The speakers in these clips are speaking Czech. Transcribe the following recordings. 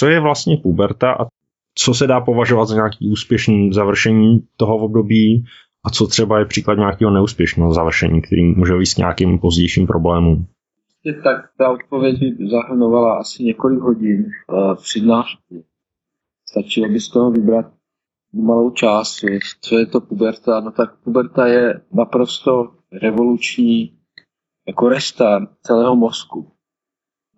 co je vlastně puberta a co se dá považovat za nějaký úspěšný završení toho období a co třeba je příklad nějakého neúspěšného završení, který může vést k nějakým pozdějším problémům. Tak ta odpověď by zahrnovala asi několik hodin uh, přednášku. Stačilo by z toho vybrat malou část, co je to puberta. No tak puberta je naprosto revoluční jako restart celého mozku.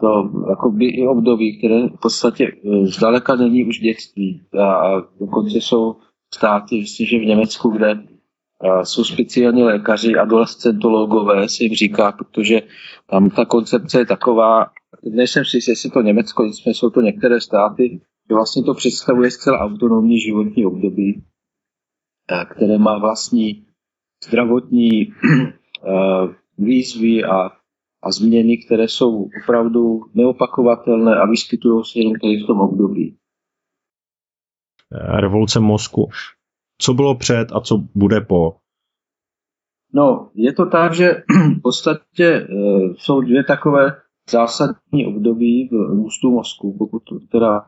To jako by i období, které v podstatě eh, zdaleka není už dětství. A dokonce jsou státy, myslím, že v Německu, kde jsou speciální lékaři, adolescentologové se jim říká, protože tam ta koncepce je taková, nejsem si jestli to Německo, nicméně jsou to některé státy, že vlastně to představuje zcela autonomní životní období, které má vlastní zdravotní výzvy a, a změny, které jsou opravdu neopakovatelné a vyskytují se jenom tady v tom období. Revoluce mozku co bylo před a co bude po? No, je to tak, že v podstatě e, jsou dvě takové zásadní období v růstu mozku, pokud to teda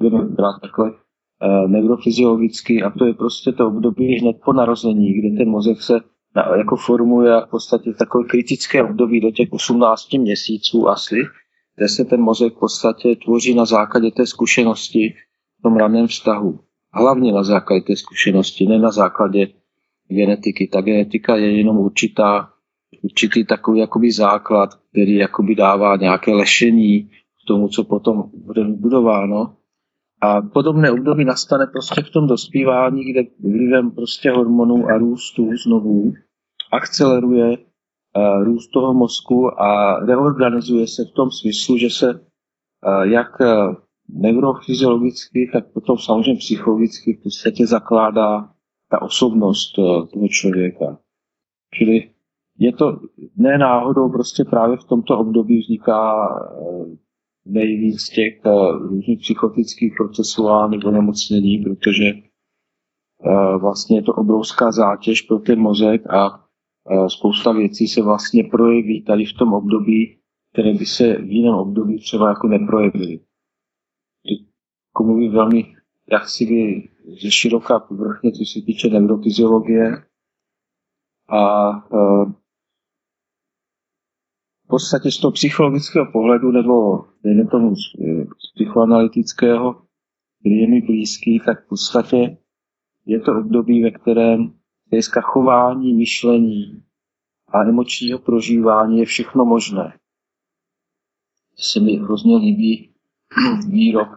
budeme brát takhle e, neurofyziologicky, a to je prostě to období hned po narození, kdy ten mozek se na, jako formuje v podstatě takové kritické období do těch 18 měsíců asi, kde se ten mozek v podstatě tvoří na základě té zkušenosti v tom raném vztahu hlavně na základě té zkušenosti, ne na základě genetiky. Ta genetika je jenom určitá, určitý takový jakoby základ, který jakoby dává nějaké lešení k tomu, co potom bude vybudováno. A podobné období nastane prostě v tom dospívání, kde vlivem prostě hormonů a růstu znovu akceleruje uh, růst toho mozku a reorganizuje se v tom smyslu, že se uh, jak uh, neurofyziologicky, tak potom samozřejmě psychologicky v podstatě zakládá ta osobnost eh, toho člověka. Čili je to ne náhodou, prostě právě v tomto období vzniká eh, nejvíc těch eh, různých psychotických procesuálních onemocnění, protože vlastně je to obrovská zátěž pro ten mozek a spousta věcí se vlastně projeví tady v tom období, které by se v jiném období třeba jako neprojevily mluví velmi jaksi ze široká povrchně, co se týče neurofyziologie. A v podstatě z toho psychologického pohledu, nebo dejme tomu z psychoanalytického, který je mi blízký, tak v podstatě je to období, ve kterém hlediska chování, myšlení a emočního prožívání je všechno možné. Se mi hrozně líbí výrok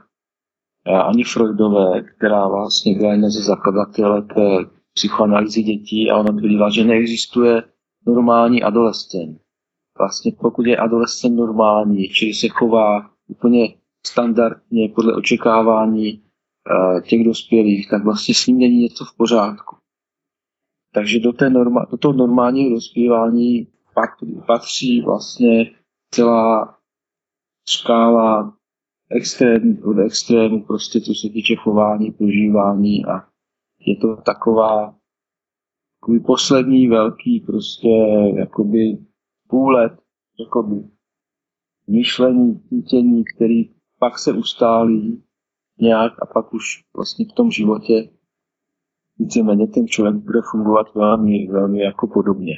ani Freudové, která vlastně byla jedna ze zakladatelek psychoanalýzy dětí a ona tvrdila, že neexistuje normální adolescent. Vlastně pokud je adolescent normální, čili se chová úplně standardně podle očekávání uh, těch dospělých, tak vlastně s ním není něco v pořádku. Takže do, té norma, do toho normálního dospívání patří, patří vlastně celá škála extrém od extrému, prostě co se týče chování, prožívání a je to taková takový poslední velký prostě jakoby půlet jakoby myšlení, cítění, který pak se ustálí nějak a pak už vlastně v tom životě víceméně ten člověk bude fungovat velmi, velmi jako podobně.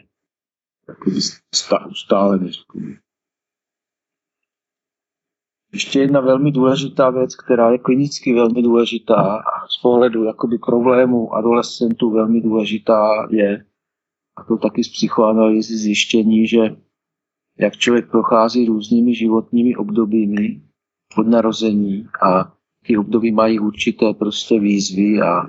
Takový ustálený, řekněme. Ještě jedna velmi důležitá věc, která je klinicky velmi důležitá a z pohledu jakoby problémů adolescentů velmi důležitá je, a to taky z psychoanalýzy zjištění, že jak člověk prochází různými životními obdobími od narození a ty období mají určité prostě výzvy a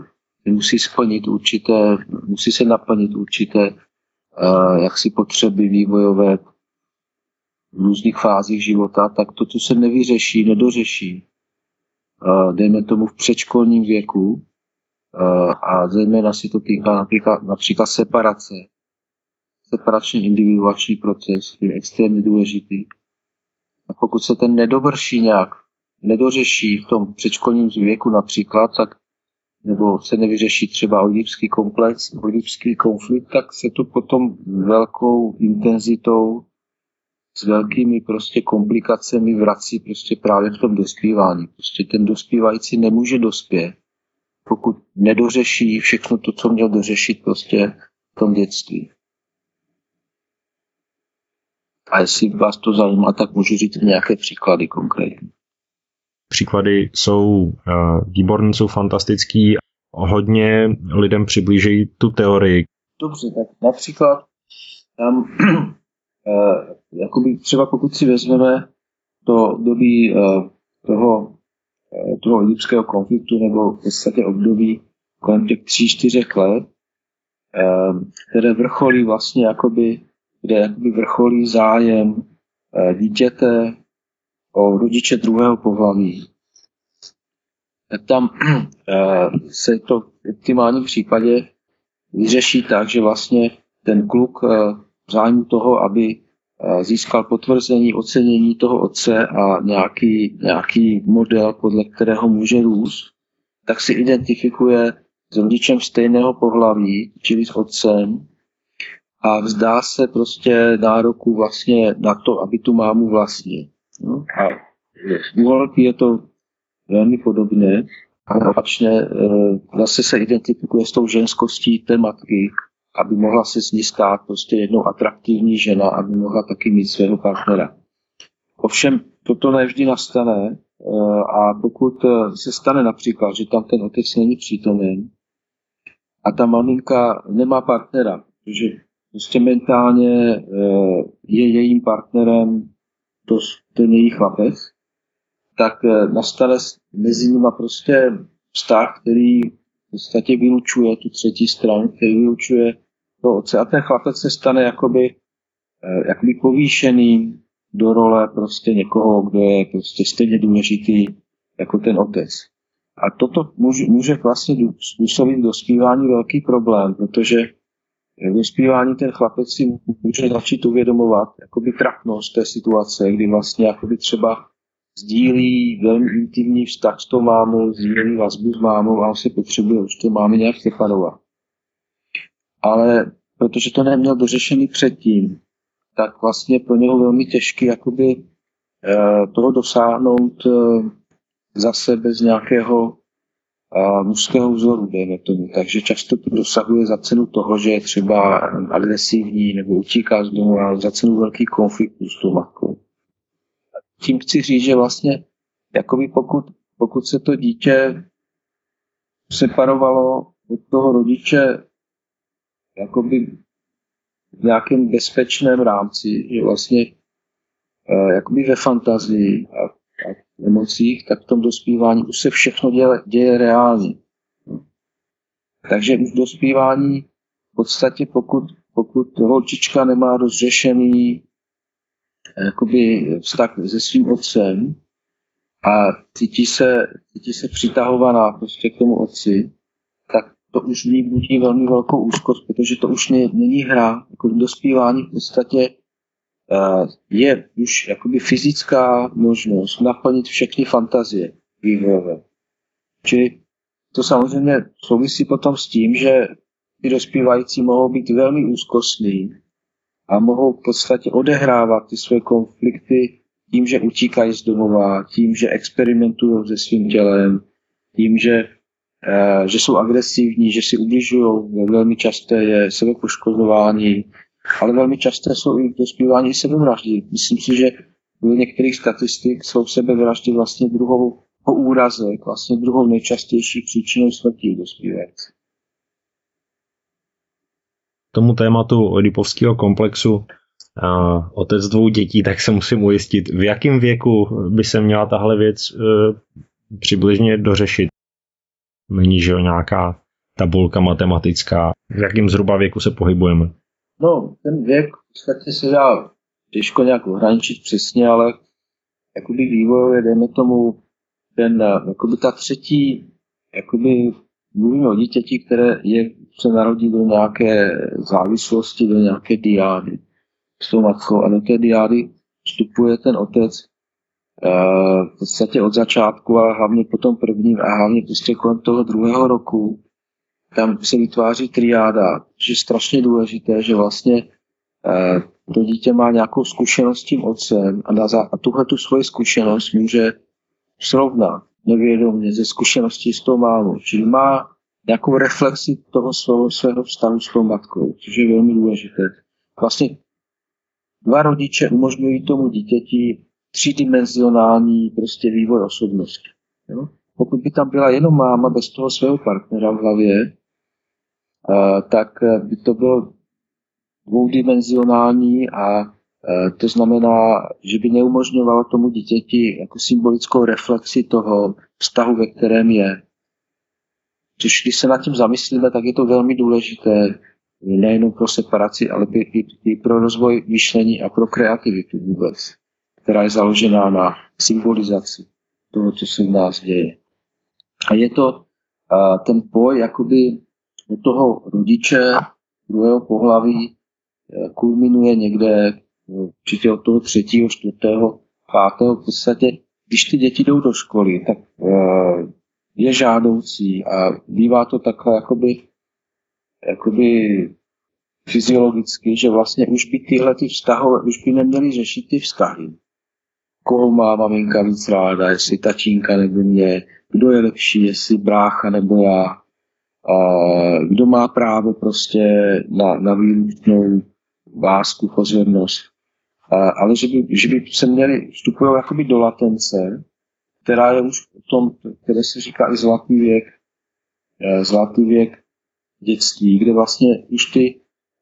musí splnit určité, musí se naplnit určité uh, jaksi potřeby vývojové v různých fázích života, tak to, co se nevyřeší, nedořeší, dejme tomu v předškolním věku, a zejména si to týká například, například separace, separační individuační proces je extrémně důležitý. A pokud se ten nedovrší nějak, nedořeší v tom předškolním věku například, tak nebo se nevyřeší třeba oedipský komplex, oedipský konflikt, tak se to potom velkou intenzitou s velkými prostě komplikacemi vrací prostě právě v tom dospívání. Prostě ten dospívající nemůže dospět, pokud nedořeší všechno to, co měl dořešit prostě v tom dětství. A jestli vás to zajímá, tak můžu říct nějaké příklady konkrétní. Příklady jsou uh, výborné, jsou fantastický. Hodně lidem přiblíží tu teorii. Dobře, tak například tam, uh, jakoby třeba pokud si vezmeme to období uh, toho, uh, toho egyptského konfliktu nebo v podstatě období kolem těch tří, čtyřech let, které vrcholí vlastně jakoby kde jakoby vrcholí zájem eh, dítěte o rodiče druhého pohlaví, tam eh, se to v optimálním případě vyřeší tak, že vlastně ten kluk eh, v zájmu toho, aby získal potvrzení, ocenění toho otce a nějaký, nějaký model, podle kterého může růst, tak si identifikuje s rodičem stejného pohlaví, čili s otcem, a vzdá se prostě nároku vlastně na to, aby tu mámu vlastně. No, a u holky je to velmi podobné. A opačně e, zase se identifikuje s tou ženskostí té matky, aby mohla se z ní stát prostě jednou atraktivní žena, aby mohla taky mít svého partnera. Ovšem, toto nevždy nastane e, a pokud e, se stane například, že tam ten otec není přítomen a ta maminka nemá partnera, protože prostě mentálně eh, je jejím partnerem ten její chlapec, tak eh, nastane mezi nimi prostě vztah, který v podstatě vylučuje tu třetí stranu, který vylučuje to otce. A ten chlapec se stane jakoby, eh, jakoby povýšeným do role prostě někoho, kdo je prostě stejně důležitý jako ten otec. A toto může, může vlastně způsobit dospívání velký problém, protože dospívání ten chlapec si může začít uvědomovat jakoby trapnost té situace, kdy vlastně jakoby třeba sdílí velmi intimní vztah s tou mámou, sdílí vazbu s mámou a on se potřebuje už to máme nějak separovat. Ale protože to neměl dořešený předtím, tak vlastně pro něho velmi těžké jakoby eh, toho dosáhnout eh, zase bez nějakého mužského vzoru, dejme tomu. Takže často to dosahuje za cenu toho, že je třeba agresivní nebo utíká z domu a za cenu velký konfliktů s tou matkou. Tím chci říct, že vlastně jakoby pokud, pokud se to dítě separovalo od toho rodiče jakoby v nějakém bezpečném rámci, že vlastně jakoby ve fantazii emocích, tak v tom dospívání už se všechno děje, děje reálně. Takže už v dospívání v podstatě pokud, pokud holčička nemá rozřešený eh, jakoby vztah se svým otcem a cítí se, cítí se přitahovaná prostě k tomu otci, tak to už v ní budí velmi velkou úzkost, protože to už není hra. Jako v dospívání v podstatě je už jakoby fyzická možnost naplnit všechny fantazie vývojové. Čili to samozřejmě souvisí potom s tím, že ty dospívající mohou být velmi úzkostní a mohou v podstatě odehrávat ty své konflikty tím, že utíkají z domova, tím, že experimentují se svým tělem, tím, že, eh, že jsou agresivní, že si ubližují, velmi časté je sebepoškozování, ale velmi časté jsou i dospívání sebevraždy. Myslím si, že v některých statistik jsou sebevraždy vlastně druhou po úrazek, vlastně druhou nejčastější příčinou smrti dospívajících. Tomu tématu Oedipovského komplexu a otec dvou dětí, tak se musím ujistit, v jakém věku by se měla tahle věc e, přibližně dořešit. Není, že nějaká tabulka matematická, v jakém zhruba věku se pohybujeme. No, ten věk v podstatě se dá těžko nějak ohraničit přesně, ale jakoby vývojově, dejme tomu, ten, jakoby ta třetí, jakoby mluvíme o dítěti, které je, se narodí do nějaké závislosti, do nějaké diády s tou matkou. A do té diády vstupuje ten otec uh, v podstatě od začátku a hlavně po tom prvním a hlavně prostě kolem toho druhého roku tam se vytváří triáda, že je strašně důležité, že vlastně eh, to dítě má nějakou zkušenost s tím otcem a, na, a tuhle tu svoji zkušenost může srovnat nevědomě ze zkušeností s tou mámou. Čili má nějakou reflexi toho svého, svého vztahu s tou matkou, což je velmi důležité. Vlastně dva rodiče umožňují tomu dítěti třídimenzionální prostě vývoj osobnosti. Jo? Pokud by tam byla jenom máma bez toho svého partnera v hlavě, tak by to bylo dvoudimenzionální a to znamená, že by neumožňovalo tomu dítěti jako symbolickou reflexi toho vztahu, ve kterém je. Což když se nad tím zamyslíme, tak je to velmi důležité nejenom pro separaci, ale i, i pro rozvoj myšlení a pro kreativitu vůbec, která je založená na symbolizaci toho, co se v nás děje. A je to ten boj jakoby u toho rodiče druhého pohlaví eh, kulminuje někde určitě od toho třetího, čtvrtého, pátého. V podstatě, když ty děti jdou do školy, tak eh, je žádoucí a bývá to takhle jakoby, jakoby fyziologicky, že vlastně už by tyhle ty vztahové, už by neměly řešit ty vztahy. Koho má maminka víc ráda, jestli tatínka nebo mě, kdo je lepší, jestli brácha nebo já, kdo má právo prostě na, na výlučnou vásku, pozornost. Ale že by, že by se měli, vstupují jakoby do latence, která je už v tom, které se říká i zlatý věk, eh, zlatý věk dětství, kde vlastně už ty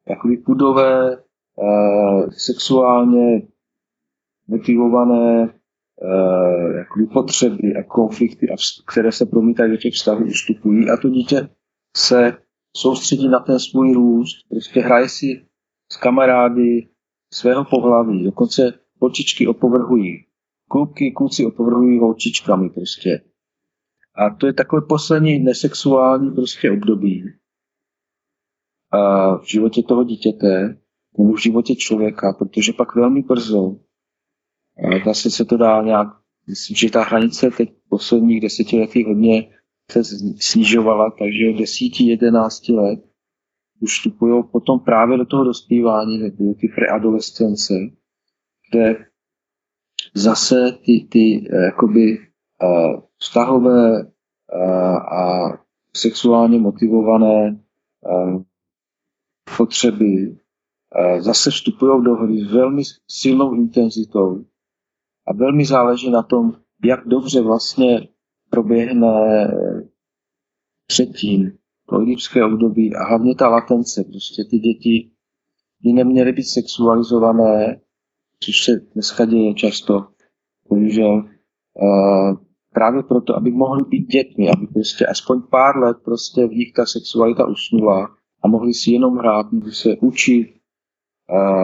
jakoby pudové, eh, sexuálně motivované eh, jakoby potřeby a konflikty, které se promítají do těch vztahů, ustupují a to dítě se soustředí na ten svůj růst, prostě hraje si s kamarády svého pohlaví, dokonce holčičky opovrhují. Kluky, kluci opovrhují holčičkami prostě. A to je takové poslední nesexuální prostě období a v životě toho dítěte nebo v životě člověka, protože pak velmi brzo, zase se to dá nějak, myslím, že ta hranice teď posledních desetiletí hodně se snižovala, takže od 10-11 let už vstupují potom právě do toho dospívání nebo ty preadolescence, kde zase ty, ty eh, jakoby uh, vztahové uh, a sexuálně motivované uh, potřeby zase vstupují do hry s velmi silnou intenzitou a velmi záleží na tom, jak dobře vlastně proběhne předtím to oedipské období a hlavně ta latence. Prostě ty děti by neměly být sexualizované, což se dneska děje často, bohužel. Právě proto, aby mohly být dětmi, aby prostě aspoň pár let prostě v nich ta sexualita usnula a mohli si jenom hrát, mohli se učit,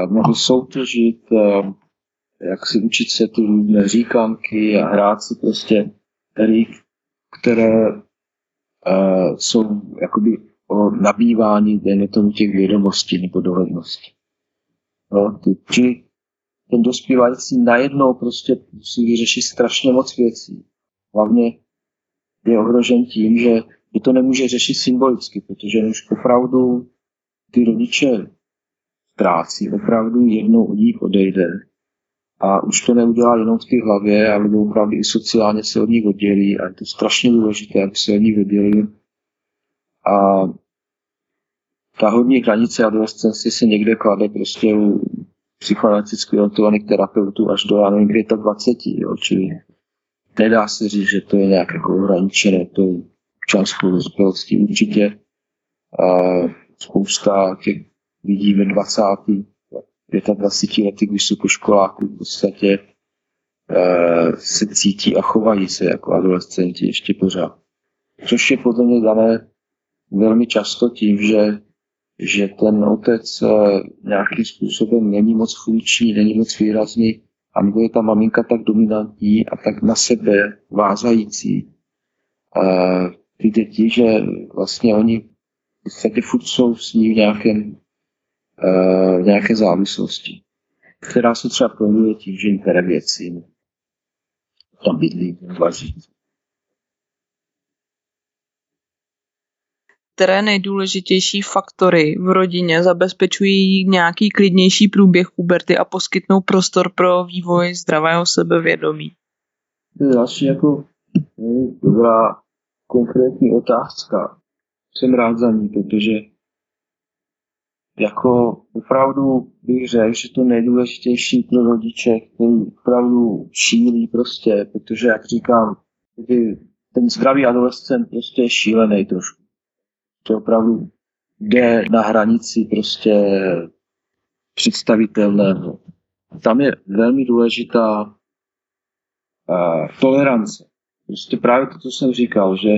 mohli soutěžit, jak si učit se ty různé říkanky a hrát si prostě hry, které uh, jsou jakoby o nabývání, dejme tomu těch vědomostí nebo dovedností. No, ty, či ten dospívající najednou prostě musí vyřešit strašně moc věcí. Hlavně je ohrožen tím, že, že to nemůže řešit symbolicky, protože už opravdu ty rodiče ztrácí, opravdu jednou od nich odejde a už to neudělá jenom v té hlavě, ale opravdu i sociálně se od nich oddělí a je to strašně důležité, aby se od nich oddělili. A ta hodní hranice adolescence se někde klade prostě u psychoanalyticky orientovaných terapeutů až do, já nevím, kdy je to 20, jo, čili nedá se říct, že to je nějak jako ohraničené, to občanskou dospělosti určitě. A spousta těch lidí ve 20. 25 lety, když jsou po školáku, v podstatě uh, se cítí a chovají se jako adolescenti ještě pořád. Což je podle mě dané velmi často tím, že, že ten otec uh, nějakým způsobem není moc funkční, není moc výrazný, a nebo je ta maminka tak dominantní a tak na sebe vázající. Uh, ty děti, že vlastně oni v podstatě furt jsou s ní v nějakém uh, nějaké závislosti, která se třeba projevuje tím, že jim bere věci, tam bydlí, vaří. které nejdůležitější faktory v rodině zabezpečují nějaký klidnější průběh puberty a poskytnou prostor pro vývoj zdravého sebevědomí? To je další jako dobrá konkrétní otázka. Jsem rád za ní, protože jako opravdu bych řekl, že to nejdůležitější pro rodiče, který opravdu šílí prostě, protože jak říkám, ten zdravý adolescent prostě je šílený trošku. To opravdu jde na hranici prostě představitelného. Tam je velmi důležitá uh, tolerance. Prostě právě to, co jsem říkal, že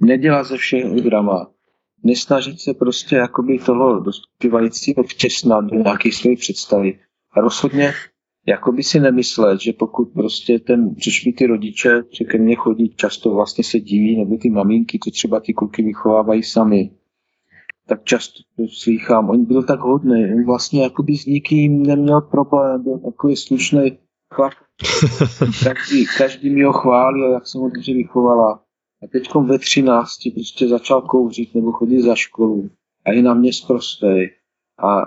nedělat ze všeho drama, nesnažit se prostě jakoby toho dospívajícího včesnat do nějaké své představy. A rozhodně jakoby si nemyslet, že pokud prostě ten, což mi ty rodiče, že ke mně chodí často vlastně se diví, nebo ty maminky, co třeba ty kluky vychovávají sami, tak často slychám, on byl tak hodný, on vlastně jakoby s nikým neměl problém, byl takový slušný chlap. každý, každý mi ho chválil, jak jsem ho dobře vychovala. A teď ve 13 prostě začal kouřit nebo chodit za školu a je na mě zprostej. A,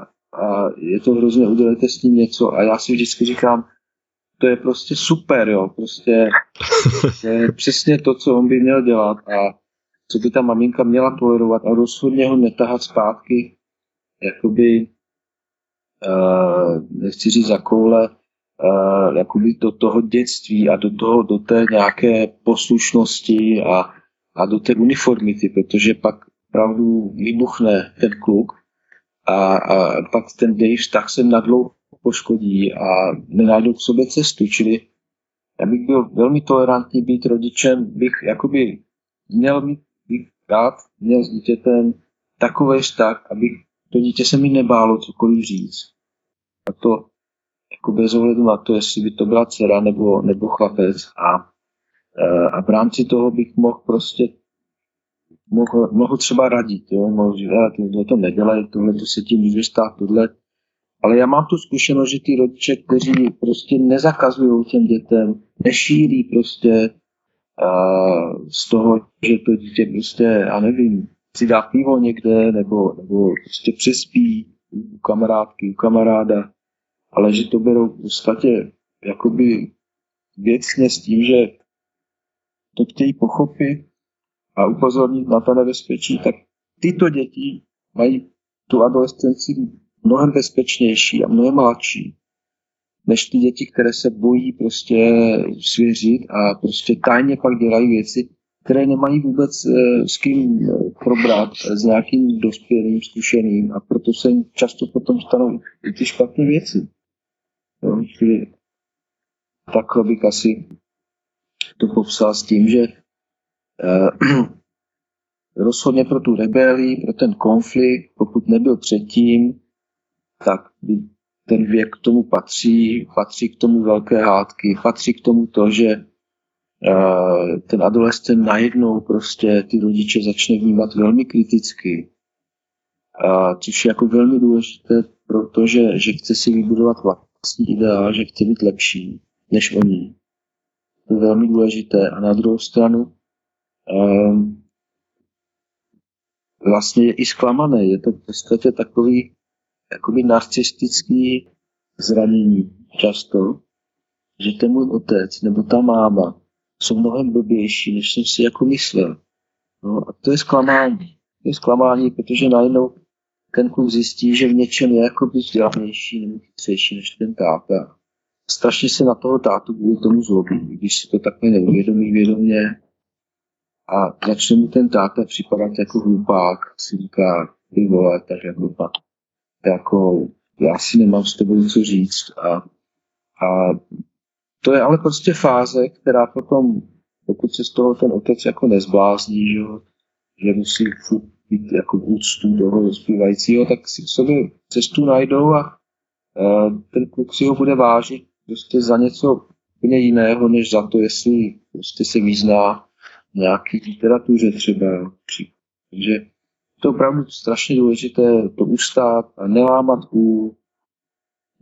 a je to hrozně, udělejte s ním něco. A já si vždycky říkám, to je prostě super, jo. Prostě je přesně to, co on by měl dělat a co by ta maminka měla tolerovat a rozhodně ho netahat zpátky, jakoby, uh, nechci říct za koule, uh, jakoby do toho dětství a do, toho, do té nějaké poslušnosti a, a do té uniformity, protože pak opravdu vybuchne ten kluk a, a pak ten Dave vztah se nadlouho poškodí a nenajdou k sobě cestu, čili já bych byl velmi tolerantní být rodičem, bych jakoby měl mít bych rád měl s dítětem takový vztah, aby to dítě se mi nebálo cokoliv říct. A to jako bez ohledu na to, jestli by to byla dcera nebo, nebo chlapec. A, e, a v rámci toho bych mohl prostě mohl, mohl třeba radit, jo? mohl říct, tohle to nedělej, tohle to se ti může stát, tohle. Ale já mám tu zkušenost, že ty rodiče, kteří prostě nezakazují těm dětem, nešíří prostě uh, z toho, že to dítě prostě, já nevím, si dá pivo někde, nebo, nebo prostě přespí u kamarádky, u kamaráda, ale že to berou v podstatě jakoby věcně s tím, že to chtějí pochopit a upozornit na to nebezpečí, tak tyto děti mají tu adolescenci mnohem bezpečnější a mnohem mladší, než ty děti, které se bojí prostě svěřit a prostě tajně pak dělají věci, které nemají vůbec eh, s kým eh, probrat, s nějakým dospělým, zkušeným a proto se jim často potom stanou i ty špatné věci. Jo, čili takhle bych asi to popsal s tím, že eh, rozhodně pro tu rebelii, pro ten konflikt, pokud nebyl předtím, tak by ten věk k tomu patří, patří k tomu velké hádky, patří k tomu to, že uh, ten adolescent najednou prostě ty rodiče začne vnímat velmi kriticky, což je jako velmi důležité, protože že chce si vybudovat vlastní ideál, že chce být lepší než oni. To je velmi důležité. A na druhou stranu um, vlastně je i zklamaný. Je to v podstatě takový jakoby narcistický zranění často, že ten můj otec nebo ta máma jsou mnohem blbější, než jsem si jako myslel. No a to je zklamání. To je zklamání, protože najednou ten kluk zjistí, že v něčem je jako vzdělanější nebo chytřejší než ten táta. Strašně se na toho tátu kvůli tomu zlobí, když si to takhle neuvědomí vědomě. A začne mu ten táta připadat jako hlupák, si říká, ty vole, tak jako pak, jako já si nemám s tebou co říct. A, a to je ale prostě fáze, která potom, pokud se z toho ten otec jako nezblázní, že, že musí být jako úctu toho dospívajícího, tak si k sobě cestu najdou a ten kluk si ho bude vážit prostě za něco úplně jiného, než za to, jestli prostě se vyzná nějaký literatuře třeba. Takže to je opravdu strašně důležité to ustát a nelámat u,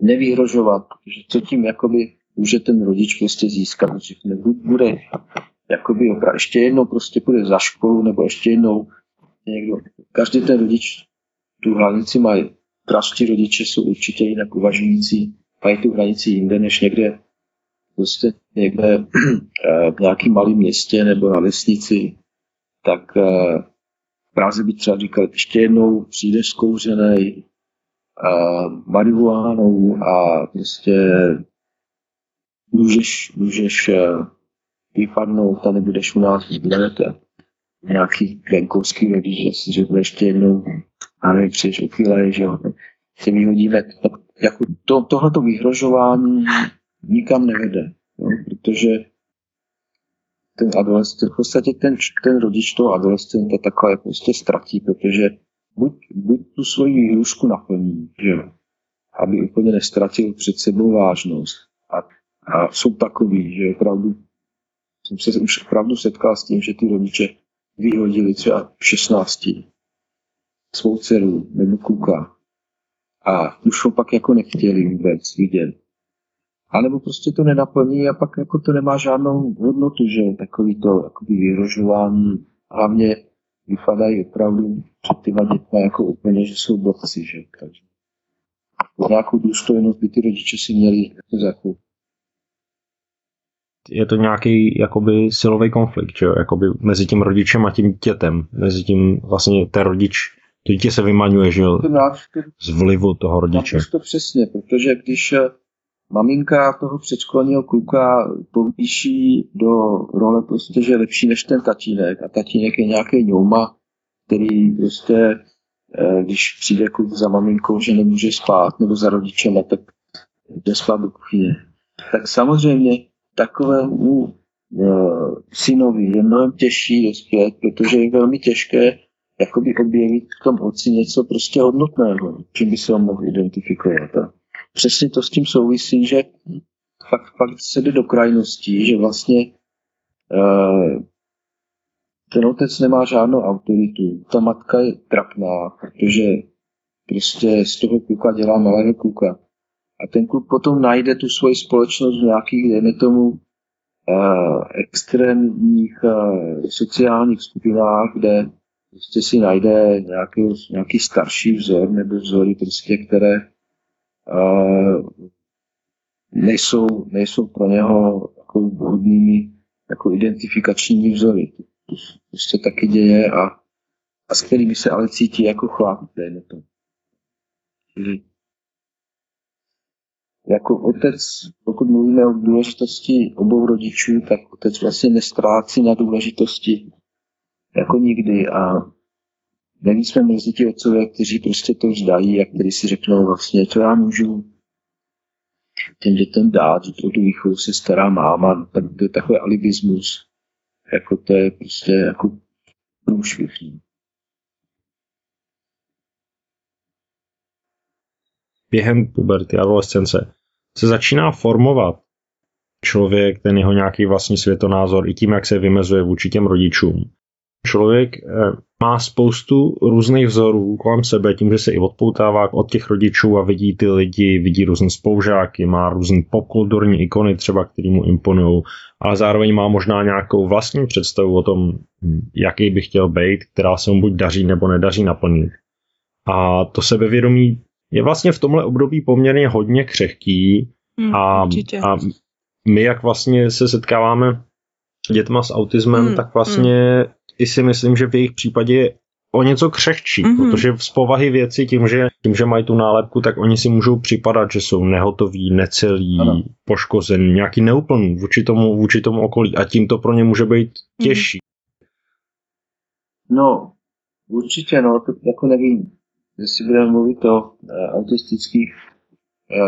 nevyhrožovat, protože co tím jakoby může ten rodič prostě získat, že bude jakoby opravdu, ještě jednou prostě půjde za školu, nebo ještě jednou někdo, každý ten rodič tu hranici mají. Praští rodiče jsou určitě jinak uvažující, mají tu hranici jinde než někde. Prostě někde eh, v nějakém malém městě nebo na vesnici, tak eh, v Praze by třeba říkal, ještě jednou přijdeš zkouřený marihuánou a prostě můžeš, můžeš eh, vypadnout a nebudeš u nás bydlet nějaký venkovský rodič, že si řekne ještě jednou, a nevím, přijdeš o chvíle, že jo, se vyhodíme. Tak jako to, tohleto vyhrožování nikam nevede, jo, protože ten adolescent, v podstatě ten, ten rodič toho adolescenta takhle prostě ztratí, protože buď, buď tu svoji výhrušku naplní, že jo, aby úplně nestratil před sebou vážnost. A, a jsou takový, že opravdu jsem se už opravdu setkal s tím, že ty rodiče vyhodili třeba v 16 svou dceru nebo kluka a už ho pak jako nechtěli vůbec vidět. A nebo prostě to nenaplní a pak jako to nemá žádnou hodnotu, že takový to jakoby vyrožování, hlavně vypadají opravdu před těma dětma jako úplně, že jsou blbci, že? Takže nějakou důstojnost by ty rodiče si měli jako zachovat. Je to nějaký jakoby silový konflikt, že jo? Jakoby mezi tím rodičem a tím dětem. Mezi tím vlastně ten rodič, to dítě se vymaňuje, že jo? Z vlivu toho rodiče. to přesně, protože když eh, maminka toho předškolního kluka povýší do role prostě, že je lepší než ten tatínek a tatínek je nějaký ňouma, který prostě, eh, když přijde kluk za maminkou, že nemůže spát nebo za rodičem, tak jde spát do kuchyně. Tak samozřejmě takovému uh, synovi je mnohem těžší dospět, protože je velmi těžké jakoby objevit v tom otci něco prostě hodnotného, čím by se ho mohl identifikovat. A přesně to s tím souvisí, že fakt, fakt se jde do krajností, že vlastně uh, ten otec nemá žádnou autoritu. Ta matka je trapná, protože prostě z toho kluka dělá malého kluka. A ten kluk potom najde tu svoji společnost v nějakých, dejme tomu, uh, extrémních uh, sociálních skupinách, kde prostě si najde nějaký, nějaký starší vzor nebo vzory, prostě, které uh, nejsou, nejsou pro něho jako vhodnými jako identifikačními vzory. To, to se taky děje a, a s kterými se ale cítí jako chlap, dejme to. Jako otec, pokud mluvíme o důležitosti obou rodičů, tak otec vlastně nestrácí na důležitosti jako nikdy a nevíc jsme mezi ti otcové, kteří prostě to vzdají a kteří si řeknou vlastně, co já můžu těm dětem dát, že tu výchovu se stará máma, tak to je takový alibismus. Jako to je prostě jako průšvihný. Během puberty, adolescence se začíná formovat člověk, ten jeho nějaký vlastní světonázor i tím, jak se vymezuje vůči těm rodičům. Člověk eh, má spoustu různých vzorů kolem sebe, tím, že se i odpoutává od těch rodičů a vidí ty lidi, vidí různé spoužáky, má různé popkulturní ikony třeba, které mu imponují, ale zároveň má možná nějakou vlastní představu o tom, jaký by chtěl být, která se mu buď daří nebo nedaří naplnit. A to sebevědomí je vlastně v tomhle období poměrně hodně křehký Hmm, a, určitě. a my, jak vlastně se setkáváme dětma s autismem, Hmm, tak vlastně i si myslím, že v jejich případě je o něco křehčí, Mhm. protože z povahy věci, tím že, tím, že mají tu nálepku, tak oni si můžou připadat, že jsou nehotoví, necelí, Ano. poškozený, nějaký neúplný vůči tomu, vůči tomu okolí a tím to pro ně může být Mhm. těžší. No, určitě, no, to jako nevím, jestli budeme mluvit o e, autistických e,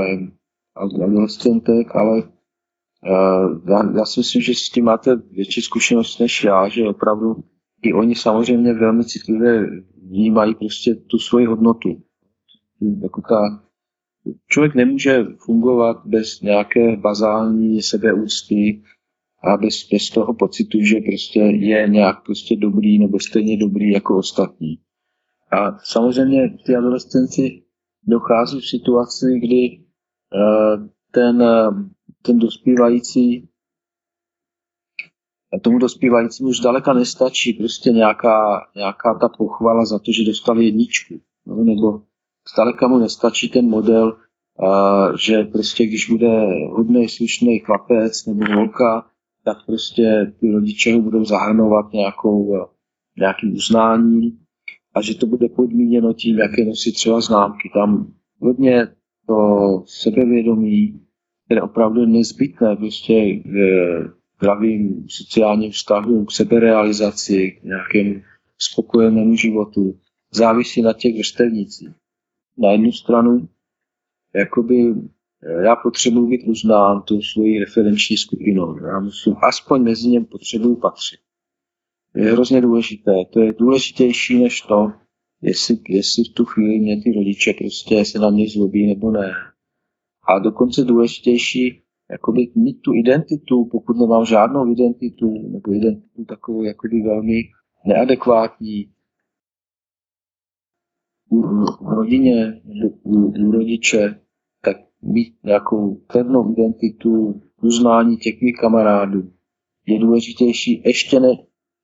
adolescentek, ale e, já, já si myslím, že s tím máte větší zkušenost než já, že opravdu i oni samozřejmě velmi citlivě vnímají prostě tu svoji hodnotu. Jako ta, člověk nemůže fungovat bez nějaké bazální sebeúcty a bez, bez toho pocitu, že prostě je nějak prostě dobrý nebo stejně dobrý jako ostatní. A samozřejmě té adolescenci dochází v situaci, kdy uh, ten, uh, ten dospívající tomu dospívajícímu už daleka nestačí prostě nějaká, nějaká ta pochvala za to, že dostal jedničku. No, nebo zdaleka mu nestačí ten model, a, že prostě když bude hodný, slušný chlapec nebo holka, tak prostě ty rodiče ho budou zahrnovat nějakou, nějakým uznáním a že to bude podmíněno tím, jaké nosí třeba známky. Tam hodně to sebevědomí, které opravdu je nezbytné prostě k zdravým sociálním vztahům, k seberealizaci, k nějakému spokojenému životu, závisí na těch vrstevnících. Na jednu stranu, jakoby já potřebuji být uznán tou svojí referenční skupinou. Já musím, aspoň mezi něm potřebuji patřit. Je hrozně důležité. To je důležitější než to, jestli, jestli v tu chvíli mě ty rodiče prostě se na mě zlobí nebo ne. A dokonce důležitější, jakoby mít tu identitu, pokud nemám žádnou identitu, nebo identitu takovou jakoby velmi neadekvátní, u, v rodině, u, u rodiče, tak mít nějakou pevnou identitu, uznání těch mých kamarádů je důležitější ještě, ne,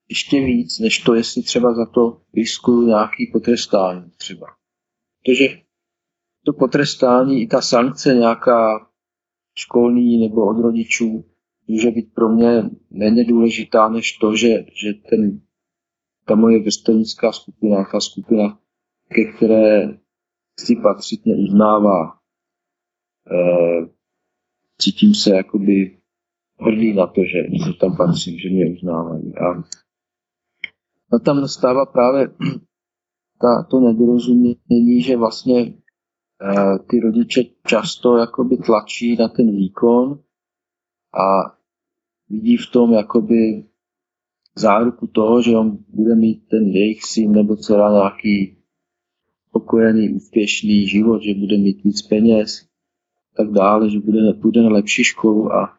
ještě víc, než to, jestli třeba za to riskuju nějaký potrestání třeba. Protože to potrestání i ta sankce nějaká školní nebo od rodičů může být pro mě méně důležitá než to, že, že ten, ta moje vrstevnická skupina, ta skupina, ke které si patřitně uznává, e, cítím se jakoby hrdý na to, že, že tam patřím, že mě uznávají. A No tam nastává právě ta, to nedorozumění, že vlastně uh, ty rodiče často jakoby tlačí na ten výkon a vidí v tom jakoby záruku toho, že on bude mít ten jejich syn nebo dcera nějaký spokojený, úspěšný život, že bude mít víc peněz, tak dále, že bude, bude na lepší školu a,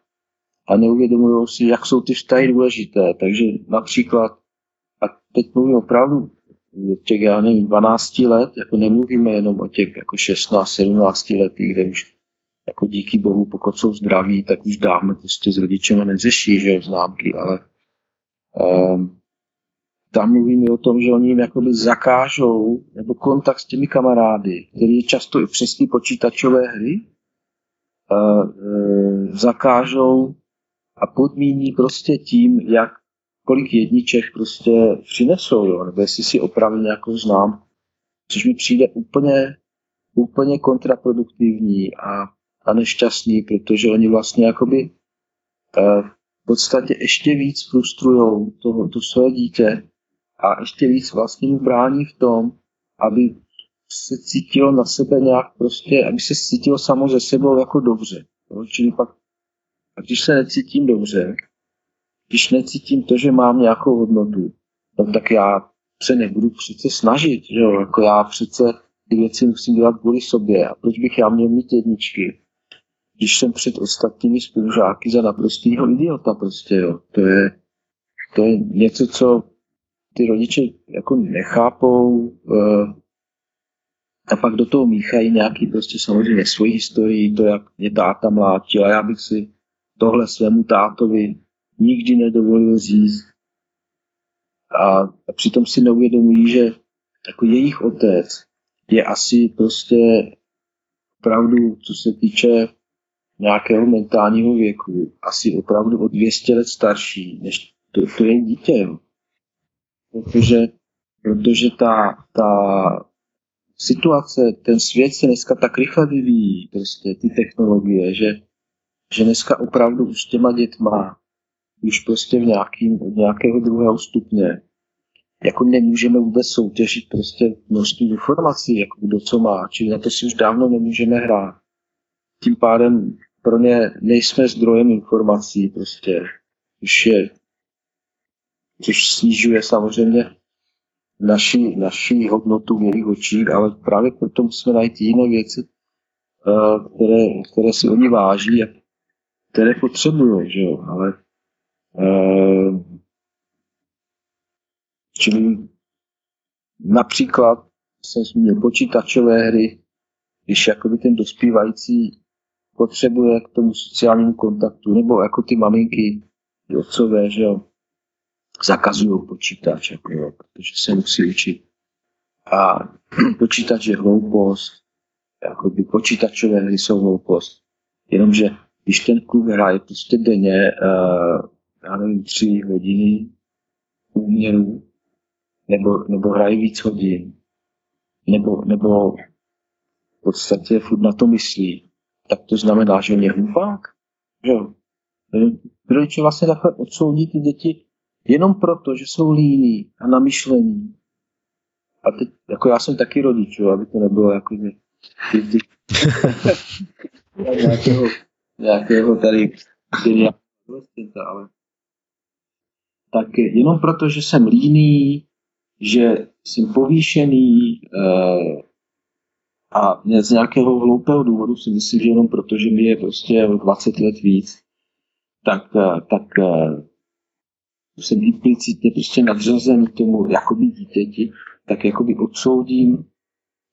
a neuvědomují si, jak jsou ty vztahy důležité. Takže například a teď mluvím opravdu těch, já nevím, 12 let, jako nemluvíme jenom o těch jako 16, 17 letých, kde už jako díky bohu, pokud jsou zdraví, tak už dávno prostě s rodičem neřeší, že jo, známky, ale um, tam mluvíme o tom, že oni jim jakoby zakážou, nebo kontakt s těmi kamarády, který je často i přes ty počítačové hry, uh, uh, zakážou a podmíní prostě tím, jak kolik jedniček prostě přinesou, jo? nebo jestli si opravdu nějakou znám, což mi přijde úplně, úplně kontraproduktivní a, a nešťastný, protože oni vlastně jakoby eh, v podstatě ještě víc frustrují to, to své dítě a ještě víc vlastně mu brání v tom, aby se cítilo na sebe nějak prostě, aby se cítilo samo ze sebou jako dobře. Jo? Čili pak, když se necítím dobře, když necítím to, že mám nějakou hodnotu, no, tak já se nebudu přece snažit, že jo? Jako já přece ty věci musím dělat kvůli sobě. A proč bych já měl mít jedničky, když jsem před ostatními spolužáky za naprostýho idiota prostě, jo. To je, to je něco, co ty rodiče jako nechápou uh, a pak do toho míchají nějaký prostě samozřejmě svoji historii, to, jak mě táta mlátil a já bych si tohle svému tátovi nikdy nedovolil říct. A, a přitom si neuvědomují, že jako jejich otec je asi prostě opravdu, co se týče nějakého mentálního věku, asi opravdu o 200 let starší, než to, to je dítě. Protože, protože ta, ta situace, ten svět se dneska tak rychle vyvíjí, prostě ty technologie, že, že dneska opravdu už s těma dětma už prostě v nějakým, od nějakého druhého stupně jako nemůžeme vůbec soutěžit prostě množství informací, jako kdo co má, čili na to si už dávno nemůžeme hrát. Tím pádem pro ně nejsme zdrojem informací prostě, už je, což snižuje samozřejmě naši, naši hodnotu v jejich očích, ale právě proto musíme najít jiné věci, eh, které, které si oni váží a které potřebují, že jo, ale čili například jsem zmínil počítačové hry, když jakoby ten dospívající potřebuje k tomu sociálnímu kontaktu, nebo jako ty maminky, ty otcové, že jo, zakazují počítač, jako, jo, protože se musí učit. A počítač je hloupost, jakoby počítačové hry jsou hloupost. Jenomže když ten kluk hraje prostě denně, uh, já nevím, tři hodiny úměru, nebo, nebo hraje víc hodin, nebo, nebo v podstatě furt na to myslí, tak to znamená, že on je hlupák. Jo. Rodiče vlastně takhle odsoudí ty děti jenom proto, že jsou líní a namyšlení. A teď, jako já jsem taky rodič, jo, aby to nebylo jako, že ty, ty, nějakého, nějakého tady ale tak jenom proto, že jsem líný, že jsem povýšený eh, a z nějakého hloupého důvodu si myslím, že jenom proto, že mi je prostě 20 let víc, tak, eh, tak eh, jsem implicitně prostě nadřazen tomu jakoby dítěti, tak jakoby odsoudím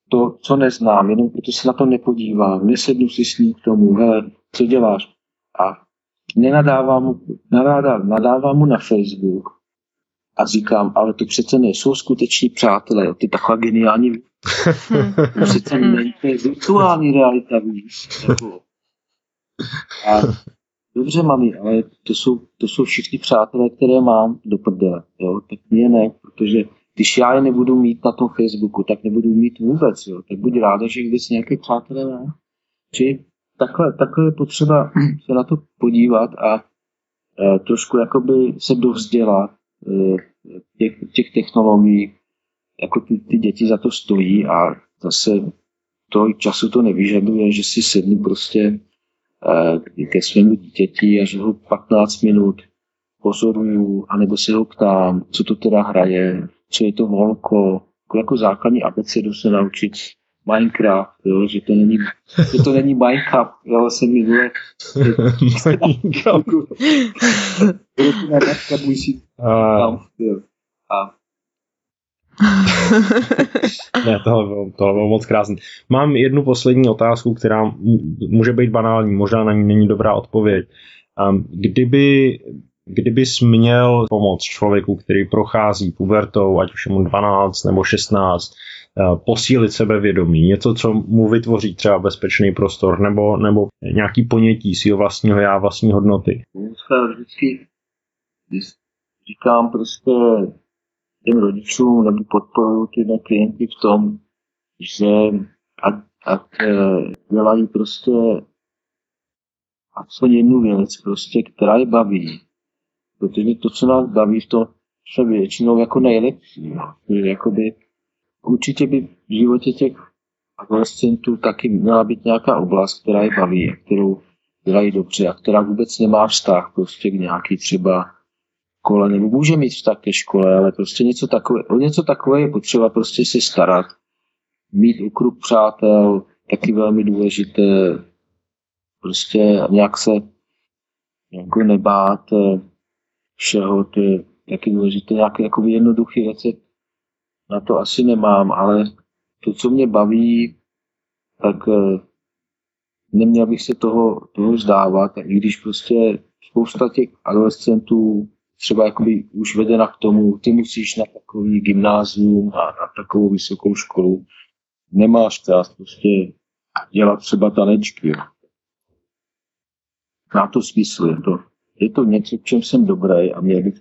to, co neznám, jenom proto se na to nepodívám, nesednu si s ním k tomu, hele, co děláš? A nenadávám mu, nadávám, nadávám mu na Facebook a říkám, ale to přece nejsou skuteční přátelé, ty taková geniální to přece není, to je virtuální realita, víš. A dobře, mami, ale to jsou, to jsou všichni přátelé, které mám do prdele, jo, tak mě ne, protože když já je nebudu mít na tom Facebooku, tak nebudu mít vůbec, jo, tak buď ráda, že vůbec nějaké přátelé mám. Či takhle, takhle je potřeba se na to podívat a e, trošku jakoby se dovzdělat e, těch, těch technologií, jako ty, ty děti za to stojí a zase to času to nevyžaduje, že si sednu prostě e, ke svému dítěti a že ho 15 minut pozoruju, anebo se ho ptám, co to teda hraje, co je to volko, jako základní abecedu se naučit Minecraft, jo, že to není, že to není Minecraft, já jsem minule a ne, tohle bylo, tohle bylo moc krásné. Mám jednu poslední otázku, která může být banální, možná na ní není dobrá odpověď. Kdyby, kdybys měl pomoct člověku, který prochází pubertou, ať už je mu 12 nebo 16, Eh, posílit sebevědomí, něco, co mu vytvoří třeba bezpečný prostor, nebo, nebo nějaký ponětí svého vlastního já, vlastní hodnoty. Vždycky říkám prostě těm rodičům, nebo podporuji ty klienty v tom, že ať, ať eh, dělají prostě aspoň jednu věc, prostě, která je baví. Protože to, co nás baví, to se většinou jako nejlepší. No. Jakoby určitě by v životě těch adolescentů taky měla být nějaká oblast, která je baví, kterou dělají dobře a která vůbec nemá vztah prostě k nějaký třeba škole, nebo může mít vztah ke škole, ale prostě něco takové, o něco takové je potřeba prostě se starat. Mít okruh přátel, taky velmi důležité, prostě nějak se jako nebát eh, všeho, to je taky důležité, nějaké jako jednoduché věci, na to asi nemám, ale to, co mě baví, tak eh, neměl bych se toho, toho vzdávat. I když prostě spousta těch adolescentů třeba jakoby už vedena k tomu, ty musíš na takový gymnázium a na takovou vysokou školu. Nemáš čas prostě dělat třeba tanečky. Má to smysl. Je to, je to něco, v čem jsem dobrý a měl bych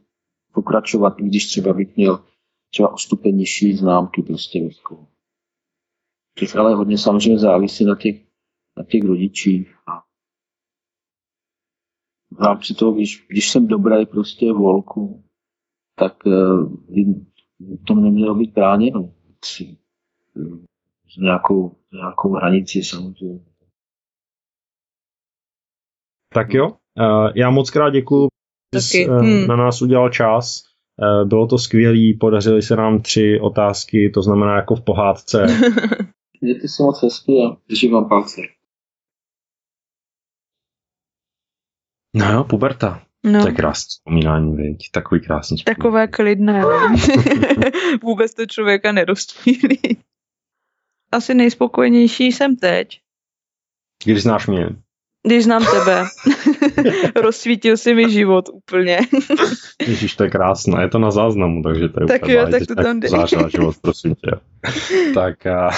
pokračovat, i když třeba bych měl třeba o stupeň nižší známky prostě ve škole. Těch ale hodně samozřejmě závisí na těch, na těch rodičích. A v rámci toho, když, když jsem dobrý prostě volku, tak uh, to nemělo být bráněno. S nějakou, nějakou hranici samozřejmě. Tak jo, uh, já moc krát děkuji, že jsi hmm. na nás udělal čas. Eh, bylo to skvělé, podařily se nám tři otázky, to znamená jako v pohádce. Mějte se moc hezky a držím vám palce. No jo, puberta. No. To je krásné vzpomínání, viď? Takový krásný vzpomínání. Takové klidné. Vůbec to člověka nerozpílí. Asi nejspokojenější jsem teď. Když znáš mě. Když znám tebe. Rozsvítil si mi život úplně. Ježíš, to je krásné, je to na záznamu, takže to je Tak úplně jo, tak to tam zářila život, prosím tě. Tak a